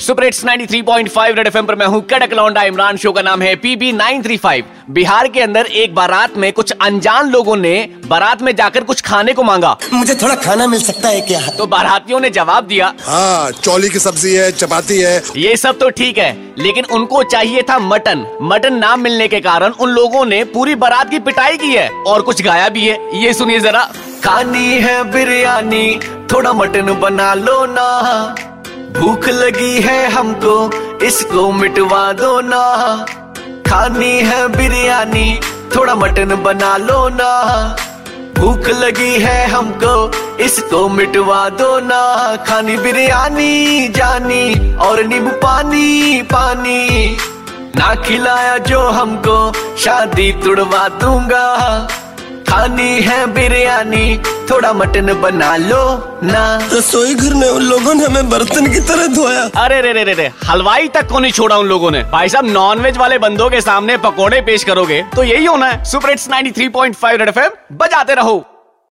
Super hits 93.5 red FM पर मैं हूँ कड़क लौंडा इमरान। शो का नाम है पीबी 935 बिहार के अंदर एक बारात में कुछ अनजान लोगों ने बारात में जाकर कुछ खाने को मांगा। मुझे थोड़ा खाना मिल सकता है क्या? तो बारातियों ने जवाब दिया। हाँ चौली की सब्ज़ी है चपाती है। ये सब तो ठीक है लेकिन उनको चाहिए था मटन। मटन ना मिलने के कारण उन लोगों ने पूरी बारात की पिटाई की है और कुछ गाया भी है। ये सुनिए जरा। खानी है बिरयानी थोड़ा मटन बना लो ना। भूख लगी है हमको, इसको मिटवा दो ना। खानी है बिरयानी, थोड़ा मटन बना लो ना। भूख लगी है हमको, इसको मिटवा दो ना। खानी बिरयानी, जानी, और नींबू पानी पानी। ना खिलाया जो हमको, शादी तुड़वा दूँगा। खानी है बिरयानी। थोड़ा मटन बना लो ना। रसोई घर में उन लोगों ने हमें बर्तन की तरह धोया। अरे रे रे रे रे हलवाई तक को नहीं छोड़ा उन लोगों ने? भाई साहब नॉनवेज वाले बंदों के सामने पकोड़े पेश करोगे तो यही होना है। सुपर हिट्स 93.5 रेड एफएम बजाते रहो।